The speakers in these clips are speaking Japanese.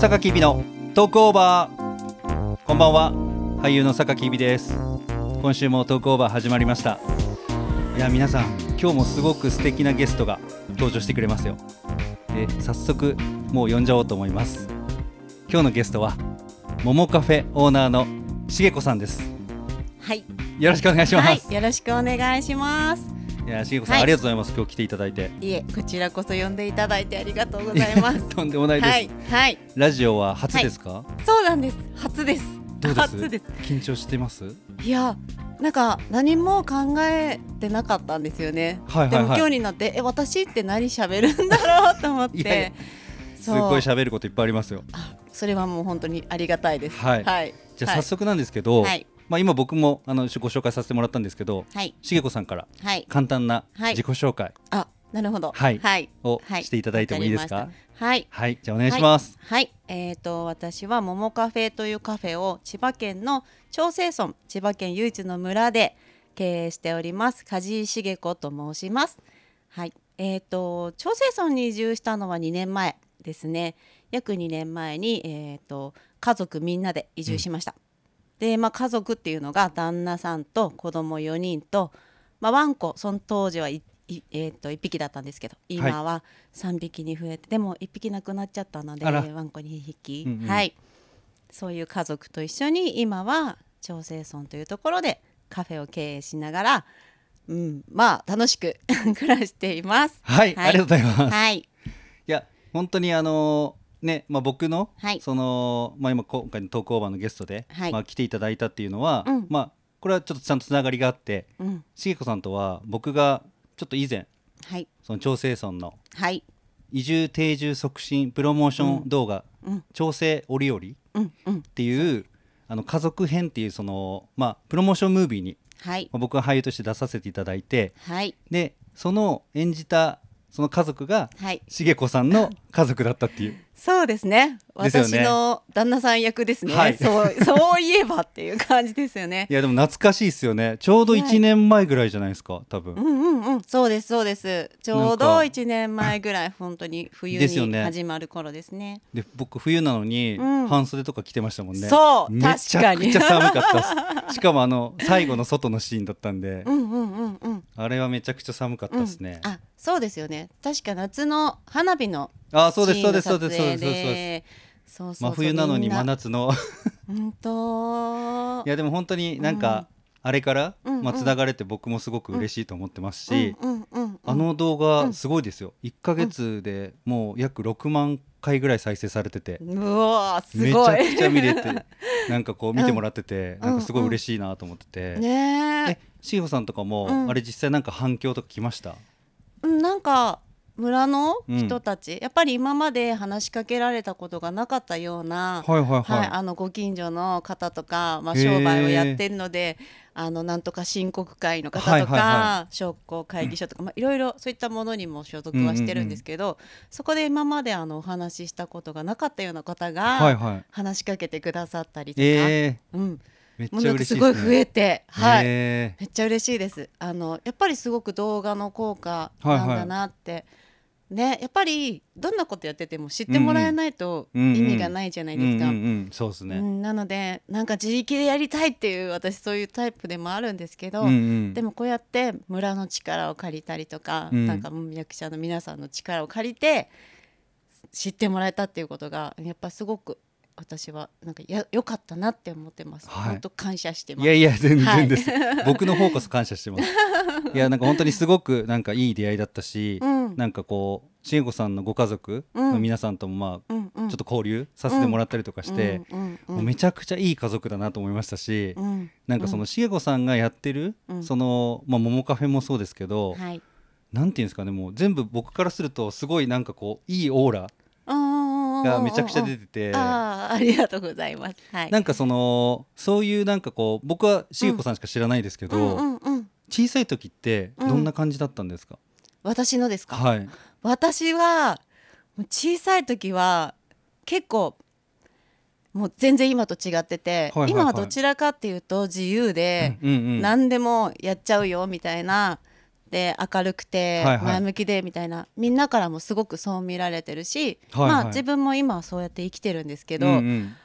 榊美のトークオーバー。こんばんは。俳優の榊美です。今週もトークオーバー始まりました。いや皆さん今日もすごく素敵なゲストが登場してくれますよ。で早速もう呼んじゃおうと思います。今日のゲストはモモカフェオーナーのしげこさんです。はい、よろしくお願いします、はい、よろしくお願いします。い、やしげこさん、はいありがとうございます今日来ていただいていえ、こちらこそ呼んでいただいてありがとうございます。とんでもないです、はい、はい、ラジオは初ですか、そうなんです。初です。どうです？初です。緊張してます？いや、なんか何も考えてなかったんですよね。はいはいはいでも今日になって、え、私って何喋るんだろうと思っいやいやて。すっごい喋ることいっぱいありますよあ、それはもう本当にありがたいです。はいはい。じゃあ早速なんですけど、はいまあ、今僕もあのご紹介させてもらったんですけどはい、しげこさんからはい、簡単なはい。自己紹介。あ、なるほど。はい。はい、をはい。していただいてもいいですか？はい。はい。じゃあお願いします、はい、はい。えー、と私は桃カフェというカフェを千葉県の長生村千葉県唯一の村で経営しております。梶井茂子と申します。はい。えー、と長生村に移住したのは2年前ですね。約2年前に、えー、と家族みんなで移住しました、で、まあ、家族っていうのが旦那さんと子供4人と、まあ、ワンコその当時はいいえー、と1匹だったんですけど今は3匹に増えて、でも1匹亡くなっちゃったのでワンコ2匹、うんうん。はい。そういう家族と一緒に今は長生村というところでカフェを経営しながら、うん、まあ楽しく 暮らしています。はいありがとうございます、はい、いや本当にあのね、まあ、僕の、はい。その、まあ、今今回のトークオーバーのゲストで、はい。まあ、来ていただいたっていうのは、うん。まあこれはちょっとちゃんとつながりがあってうん、しげこさんとは僕がちょっと以前はい、その調整村のはい、移住定住促進プロモーション動画うん、「調整折々」っうん、うん、ていうあの家族編っていうその、まあ、プロモーションムービーに、はい、まあ、僕が俳優として出させていただいてはい、でその演じたその家族がはい、しげこさんの家族だったっていう。そうですね。私の旦那さん役ですね。はい。そう、そういえばっていう感じですよね。い。やでも懐かしいですよね。ちょうどはい。1年前ぐらいじゃないですか多分、うんうんうん、そうですそうです。ちょうどか。一年前ぐらい本当に冬に始まる頃ですね。で僕冬なのにうん。半袖とか着てましたもんね、そうめちゃくちゃ寒かったしかもあの最後の外のシーンだったんで、うんうんうんうん。あれはめちゃくちゃ寒かったですね、うん、あそうですよね。確か夏の花火のあそうですそうですそうですそう撮ですそうです。そう真冬なのに真夏の。本当。いやでも本当になんか、あれから、うんうん。まあ、つながれて僕もすごく嬉しいと思ってますし、うんうんうんうん。あの動画すごいですよ、1ヶ月でもう約6万回ぐらい再生されてて、うわーすめちごいゃくちゃ見れて なんかこう見てもらってて、ん。なんかすごい嬉しいなと思ってて、ねえ。しほさんとかも、うん。あれ実際なんか反響とか来ました？えうんなんか村の人たち、やっぱり今まで話しかけられたことがなかったような、はいはいはい、はい、あのご近所の方とか、まあ、商売をやってるのであのなんとか申告会の方とか、はいはいは商工会議所とか、まあ、いろいろそういったものにも所属はしてるんですけど、そこで今まであのお話ししたことがなかったような方はいがはい。話しかけてくださったりとか、えうん、ー、めっもうちゃなんかすごい嬉しいですね。増えて、はい。えめっちゃ嬉しいです。あのやっぱりすごく動画の効果なんだなって、ねやっぱりどんなことやってても知ってもらえないと意味がないじゃなーいですか。そうですね、うん、なのでなんか自力でやりたいっていう私そういうタイプでもあるんですけど、うんうん。でもこうやって村の力を借りたりとか、うん。なんか役者の皆さんの力を借りて知ってもらえたっていうことがやっぱすごく私はなんかや良かったなって思ってます。はい。本当感謝してます。いやいや全はい。然です、僕の方こそ感謝してます。いやなんか本当にすごくなんかいい出会いだったし、うん。なんかこうしげこさんのご家族の皆さんともまあ、うんうん、ちょっと交流させてもらったりとかして、うんもうめちゃくちゃいい家族だなと思いましたし、うんなんかそのしげこさんがやってる、うん。そのまあ桃カフェもそうですけど、はい。なんていうんですかねもう全部僕からするとすごいなんかこういいオーラががめちゃくちゃ出てて。ありがとうございます。はい。なんかそのそういうなんかこう僕はしげこさんしか知らないですけど、うんうんうん、小さい時ってどんな感じだったんですか、私のですか？はい私は小さい時は結構もう全然今と違ってて、はいはいはい今はどちらかっていうと自由で、うんうん何でもやっちゃうよみたいなで明るくてはいはい。前向きでみたいな、みんなからもすごくそう見られてるし、はいはい。まあ自分も今はそうやって生きてるんですけど、うんうん。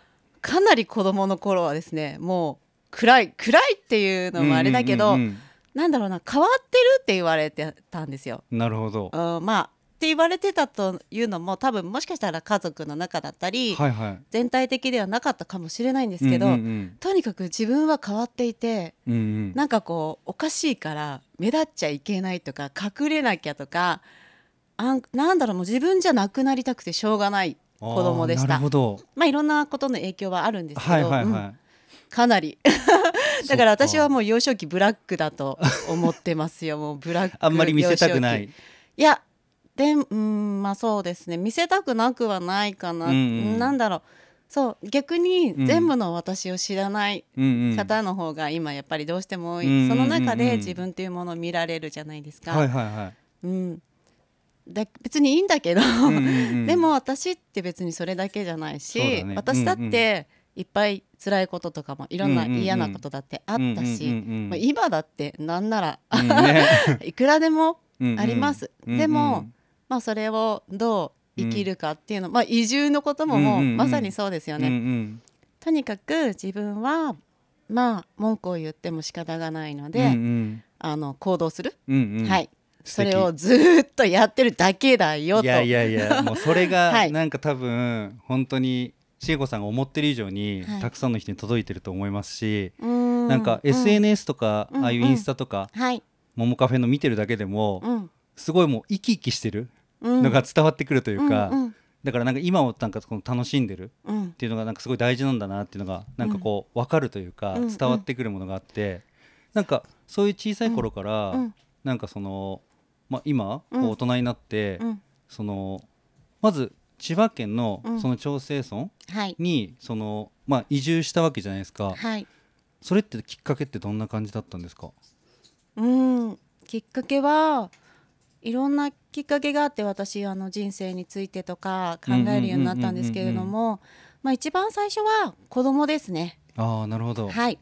かなり子供の頃はですねもう暗い暗いっていうのもあれだけど、うんうんなんだろうな変わってるって言われてたんですよ。うんなるほど。うん、まあって言われてたというのも多分もしかしたら家族の中だったり、はいはい。全体的ではなかったかもしれないんですけど、うんうんとにかく自分は変わっていてうんうん。うんなんかこうおかしいから目立っちゃいけないとか隠れなきゃとかあんなんだろうもう自分じゃなくなりたくてしょうがない子供でした。るほど。まあいろんなことの影響はあるんですけど、はいはいうん。はかなり。いだから私はもう幼少期ブラックだと思ってますよ。もうブラックあんまり見せたくない。いやでうんまあそうですね。見せたくなくはないかな、うんうん。なんだろう。そう逆に全部の私を知らないうんうん。方の方が今やっぱりどうしても多い、うんうんうんうん。その中で自分っていうものを見られるじゃないですか、はいはいはい。うん、だ別にいいんだけど、うんうんうんでも私って別にそれだけじゃないし、ね。私だっていっぱい辛いこととかもいろんなうんうんうん。嫌なことだってあったし、うんうんうんうんまあ、今だってなんなら いくらでもうんうんあります、うん。でも、まあ、それをどう生きるかっていうの、まあ、移住のことももううんうんうん。まさにそうですよね。うんうん。とにかく自分はまあ文句を言っても仕方がないので、うんうん。あの行動する、うんうん。はい。それをずーっとやってるだけだよと。いやいやいやもうそれ はい。がなんか多分本当にしげこさんが思ってる以上にはい。たくさんの人に届いてると思いますし、うーん。なんかうん。SNS とか、うんああいうインスタとか、はい、モモカフェの見てるだけでも、うん。すごいもう生き生きしてる。うん、のが伝わってくるというか、うんうん。だからなんか今をなんかこの楽しんでるうん。っていうのがなんかすごい大事なんだなっていうのがなんかこう分かるというか、うん伝わってくるものがあって、なんかそういう小さい頃から、うん。なんかその、まあ、今大人になって、うん。そのまず千葉県のうん。その調整村はい。にその、まあ、移住したわけじゃないですか。はい。それってきっかけってどんな感じだったんですか？うん。きっかけはいろんなきっかけがあって私あの人生についてとか考えるようになったんですけれどもまあ一番最初は子供ですね。ああなるほど、はい。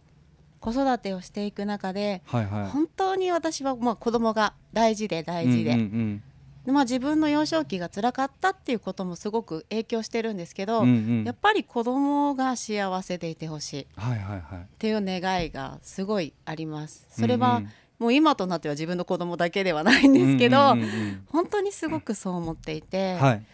子育てをしていく中ではいはい。本当に私はまあ子供が大事で大事で、うんうんでまあ、自分の幼少期が辛かったっていうこともすごく影響してるんですけど、うんうん。うんやっぱり子供が幸せでいてほしい。っはいはいはい。ていう願いがすごいあります。それは、うん。うんもう今となっては自分の子供だけではないんですけど、うんうんうん本当にすごくそう思っていて、うんはい、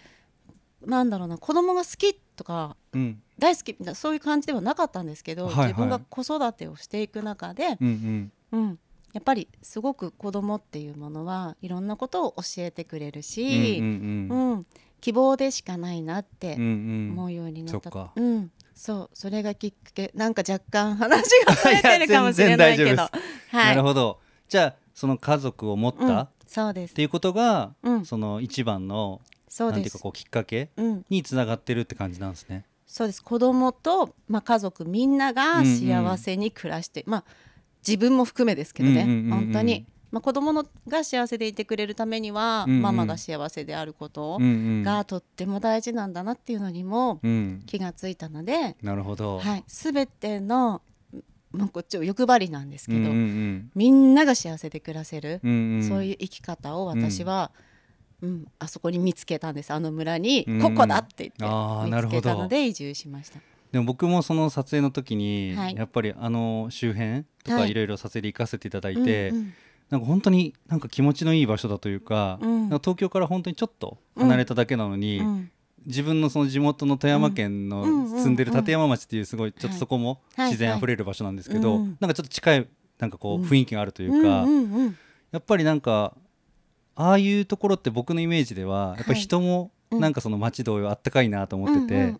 なんだろうな子供が好きとかうん。大好きみたいなそういう感じではなかったんですけど、はいはい。自分が子育てをしていく中で、うんうん。うん、やっぱりすごく子供っていうものはいろんなことを教えてくれるうんし、うんうん。うん。希望でしかないなってうんうん。思うようになった、そっか。うん、そう。それがきっかけ。なんか若干話がそれてるかもしれないけど。はい。なるほどじゃあその家族を持った、そうです。ていうことが、うん。その一番のそうです。なんていうかこうきっかけうんにつながってるって感じなんですね。そうです。子供とまあ家族みんなが幸せに暮らして、まあ自分も含めですけどね、うんうんうんうん本当に。まあ子供のが幸せでいてくれるためには、うんうん。ママが幸せであることうんうん。がとっても大事なんだなっていうのにもうん、気がついたので、なるほど。はい、全ての、まあ、こっちを欲張りなんですけど、うんうんみんなが幸せで暮らせる、うんうん。うん、そういう生き方を私は、うん。あそこに見つけたんですあの村に、うん。ここだって言って見つけたので移住しました。でも僕もその撮影の時に、はい。やっぱりあの周辺とかはい。いろいろ撮影で行かせていただいて、うんうん。なんか本当になんか気持ちのいい場所だというか,、うん。東京から本当にちょっと離れただけなのに、うん自分のその地元の富山県のうん住んでる立山町っていうすごいちょっとそこもはい自然あふれる場所なんですけど、なんかちょっと近いなんかこううん。雰囲気があるというか、やっぱりなんかああいうところって僕のイメージではやっぱり人もうん。なんかその町同様あったかいなと思ってて、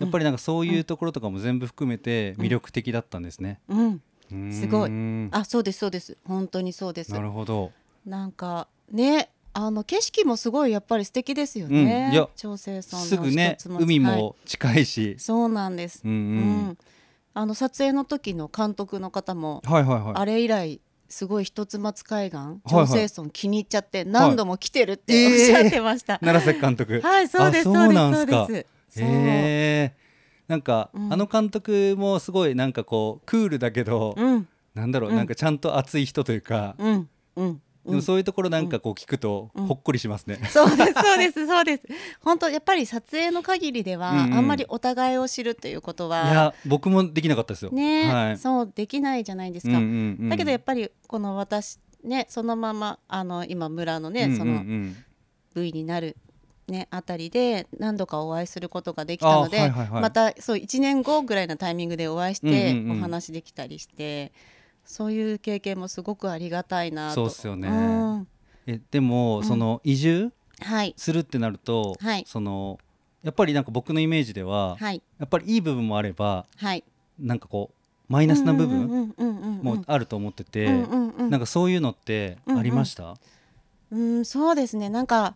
やっぱりなんかそういうところとかも全部含めて魅力的だったんですね。うん。すごい。あそうですそうです。本当にそうです。なるほど。なんかねあの景色もすごいやっぱり素敵ですよね、うんいや調整村のすぐね海はいも近いし、そうなんです、うんううん。んあの撮影の時の監督の方も、はいはいはい。あれ以来すごい一つ松海岸はい調整村気に入っちゃって何度も来てるっておっしゃってました、奈良瀬監督。はいそうですあそうですなんすか。そうですえ。なんか、うん。あの監督もすごいなんかこうクールだけど、うん。なんだろう、うん。なんかちゃんと熱い人というか、うん。うんでもそういうところなんかこう聞くとうん。ほっこりしますね。そうですそうですそうです。本当やっぱり撮影の限りでは、うんうん。あんまりお互いを知るということいはや僕もできなかったですよ。ね、はい。そうできないじゃないですか、うんうんうん。だけどやっぱりこの私ねそのままあの今村のね、うんうんうん。その V になるねあたりで何度かお会いすることができたので、あはいはいはい。またそう1年後ぐらいのタイミングでお会いしてうんうんうん。お話できたりして、そういう経験もすごくありがたいなと。そうっすよね。ん。えでも、うん。その移住はい。するってなると、はい。そのやっぱりなんか僕のイメージでは、はい。やっぱりいい部分もあればはい。なんかこうマイナスな部分うんうんうんうんもあると思ってて、うんうんうん。なんかそういうのってありました、うん、そうですね。なんか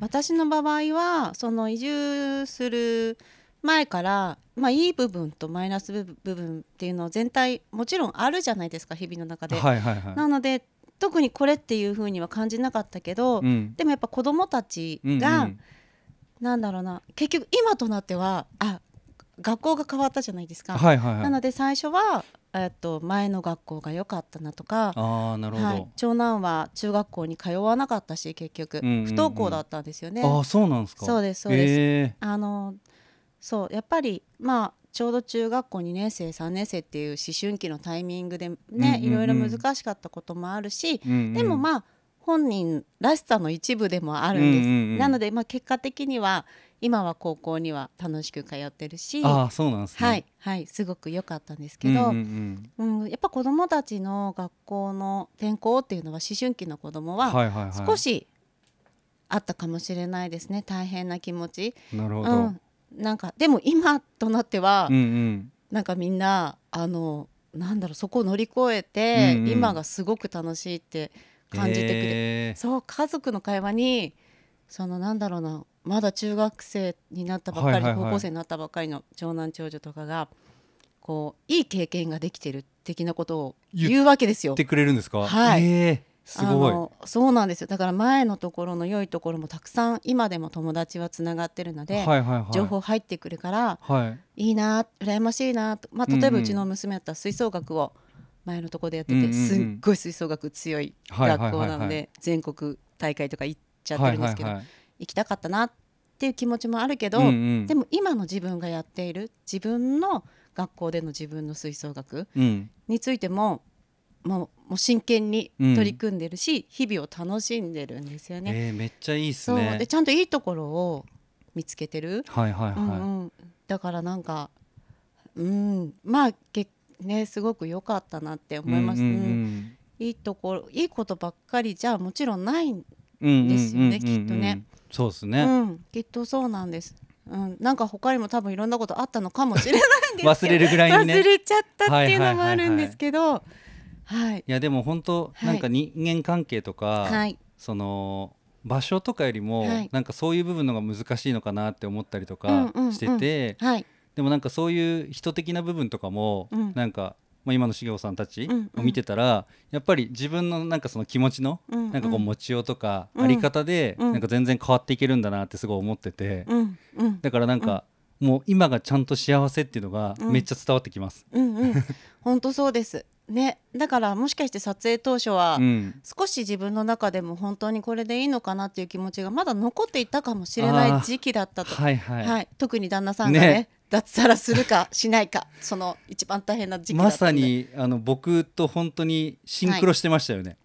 私の場合はその移住する前から、まあ、いい部分とマイナス部分っていうのを全体もちろんあるじゃないですか日々の中で。はいはいはい。なので特にこれっていうふうには感じなかったけど、うんでもやっぱ子どもたちうんが、うんなんだろうな結局今となってはあ学校が変わったじゃないですか。はいはいは。ないので最初は、えっと、前の学校が良かったなとかああなるほど。はい、長男は中学校に通わなかったし結局、うんうんうん不登校だったんですよね。ああそうなんですか。そうですそうですえあのそうやっぱりまあちょうど中学校2年生3年生っていう思春期のタイミングでね、うんうんうんいろいろ難しかったこともあるし、ーうんうんでもまあ本人らしさの一部でもあるんです。うんうんうんなので、まあ、結果的には今は高校には楽しく通ってるし、ああそうなんですね。はいはいすごく良かったんですけど、うんうんうん、やっぱ子どもたちの学校の転校っていうのは思春期の子どもうん、は。少しあったかもしれないですね大変な気持ち。なるほど。うん、なんかでも今となっては、うんうん。なんかみんなあのなんだろうそこを乗り越えて、うんうん今がすごく楽しいって感じてくれえーそう家族の会話にそのなんだろうなまだ中学生になったばっかり、はいはいはい高校生になったばっかりの長男長女とかがこういい経験ができてる的なことを言うわけですよ言っ。てくれるんですか？はいえーすあごい。のそうなんですよだから前のところの良いところもたくさん今でも友達はつながってるので、はいはいはい。情報入ってくるからはい。いいな羨ましいなと、まあ、うんうん例えばうちの娘だったら吹奏楽を前のところでやってて、うんうんうんすっごい吹奏楽強い学校なので全国大会とか行っちゃってるんですけど、はいはいはい行きたかったなっていう気持ちもあるけど、うんうんでも今の自分がやっている自分の学校での自分の吹奏楽うん。についてももうもう真剣にうん取り組んでるし、日々を楽しんでるんですよね。えーめっちゃいいっすそう。ねで。ちゃんといいところを見つけてる、はいはいはい。うんうん、だからなんかうん。まあけねすごく良かったなって思います、うんうんうん。いいところいいことばっかりじゃもちろんない、うんうんですよねうんうんうんきっとね。そうですうね。ん、きっとそうなんです、うん、なんか他にも多分いろんなことあったのかもしれないんですけど。忘れるぐらいにね。忘れちゃったっていうのもあるんですけど。はいいやでも本当はい。なんか人間関係とか、はい。その場所とかよりも、はい。なんかそういう部分のが難しいのかなって思ったりとうんかうんうん。してて、はい。でもなんかそういう人的な部分とかも、うん。なんか、まあ、今の茂雄さんたちうんうん。を見てたら、やっぱり自分のなんかその気持ちの、うんうん。なんかこう持ちようとか、うん。あり方で、うん。なんか全然変わっていけるんだなってすごい思ってて、うん。うん。だからなんか、もう今がちゃんと幸せっていうのがうん。めっちゃ伝わってきます。うんうん。本当そうですね。だからもしかして撮影当初は、うん。少し自分の中でも本当にこれでいいのかなっていう気持ちがまだ残っていたかもしれない時期だったと、はいはい、はい。特に旦那さんがねね。脱サラするかしないかその一番大変な時期だったまさにあの僕と本当にシンクロしてましたよね、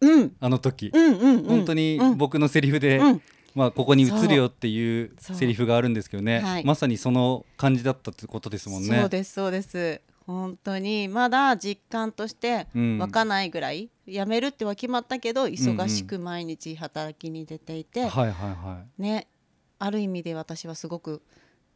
うん。あの時、うんうんうん。本当にうん。僕のセリフで、うん。まあ、ここに映るよっていう。セリフがあるんですけどね、はい。まさにその感じだったってことですもんね。そうですそうです本当にまだ実感としてうん。湧かないぐらい、辞めるっては決まったけど忙しく毎日働きに出ていて、ねある意味で私はすごく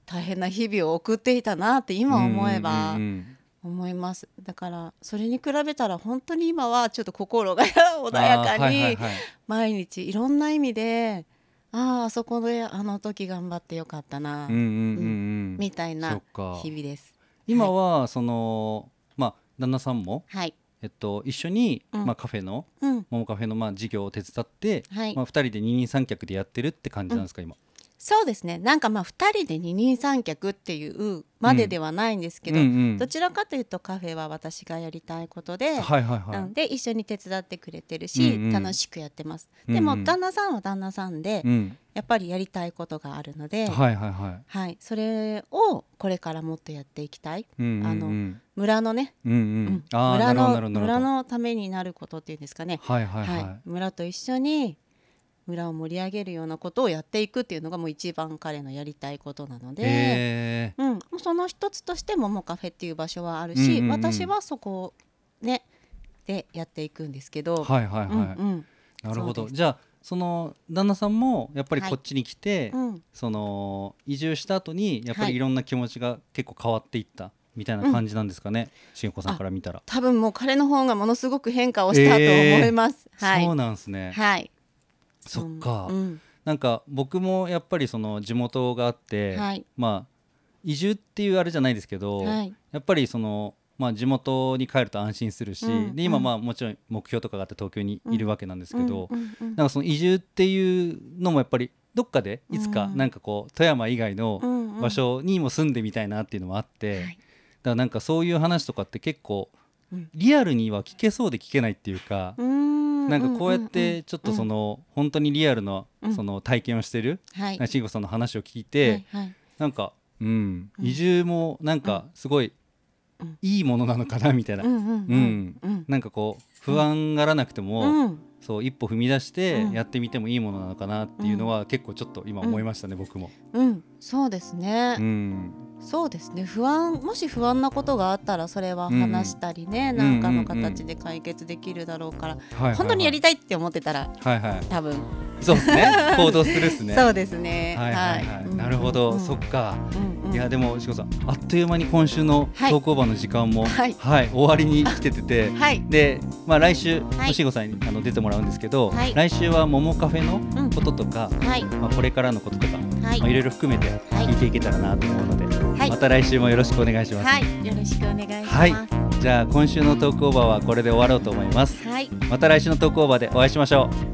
大変な日々を送っていたなってい。今思えばうんうん思います。だからそれに比べたら本当に今はちょっと心が穏やかにはい毎日いろんな意味であああそこであの時頑張ってよかったな、うんうんうんうん。みたいそな日々です。今はその、まあ旦那さんも、はい、えっと、一緒に、うん。まあ、カフェのうん。モモカフェのまあ事業を手伝って、はい。まあ、2人で二人三脚でやってるって感じなんですか、今。そうですね。なんかまあ2人で二人三脚っていうまでではないんですけど、うんうん。どちらかというとカフェは私がやりたいことで、はいはいはい、うんで一緒に手伝ってくれてるし、うんうん。楽しくやってます、うんうん。でも旦那さんは旦那さんで、うん、やっぱりやりたいことがあるので、はいはいはい。はい、それをこれからもっとやっていきたい。うんうんうん。あの村のね、うんうん。うん。村るほどなるほどなるの村ほど。のためになることっていうんですかね、はいはいはい、はい、村と一緒に村を盛り上げるようなことをやっていくっていうのがもう一番彼のやりたいことなので、えうん、その一つとしてももカフェっていう場所はあるし、うんうんうん。私はそこねでやっていくんですけど、ー、はいはいはい、うんうん。なるほど。じゃあその旦那さんもやっぱりはいこっちに来て、うん。その移住した後にやっぱはい。りいろんな気持ちが結構変わっていったみたいな感じなんですかね、しげこさんから見たら。多分もう彼の方がものすごく変化をしたと思います。はい、そうなんですね。はい、そっか、うん、なんか僕もやっぱりその地元があって、はい。まあ移住っていうあれじゃないですけど、はい。やっぱりそのまあ地元に帰ると安心するし、うんで今うん。まあもちろん目標とかがあって東京にいるわけなんですけど、うんうんうん。なんかその移住っていうのもやっぱりどっかでいつかうん。なんかこう富山以外のうんうん。場所にも住んでみたいなっていうのもあって、はい。だからなんかそういう話とかって結構うん。リアルには聞けそうで聞けないっていうか、うんなんかこうやってちょっとその本当にリアルなうん。その体験をしてるはい。慎吾さんの話を聞いて、はいはい。なんかうんうん。移住もなんかすごいうん。いいものなのかなみたいな、なんかこう不安がらなくても、うん。そう一歩踏み出してうん。やってみてもいいものなのかなっていうのは結構ちょっと今思いましたね、僕も。うん。そうですね、うんそうですね。不安もし不安なことがあったらそれは話したりね、んなんかの形で解決できるだろうから、はいはいはい。本当にやりたいって思ってたらはいはい。多分、そうですね。行動するっすね。そうですね。はいはいはい、うんなるほど、うんそっか。うんうん。いやでもしこさんあっという間に今週のはい。投稿版の時間もはい。終わりに来ててて、はい。でまあ来週はい。しごさんにあの出てもらうんですけど、はい。来週は桃カフェうんのこととか、はい。まあこれからのこととか、はい。まあいろいろ含めてはい。聞いていけたらなと思うので、た来週もよろしくお願いします。はいよろしくお願いしますはいじゃあ今週のトークオーバーはこれで終わろうと思います。はいまた来週のトークオーバーでお会いしましょう。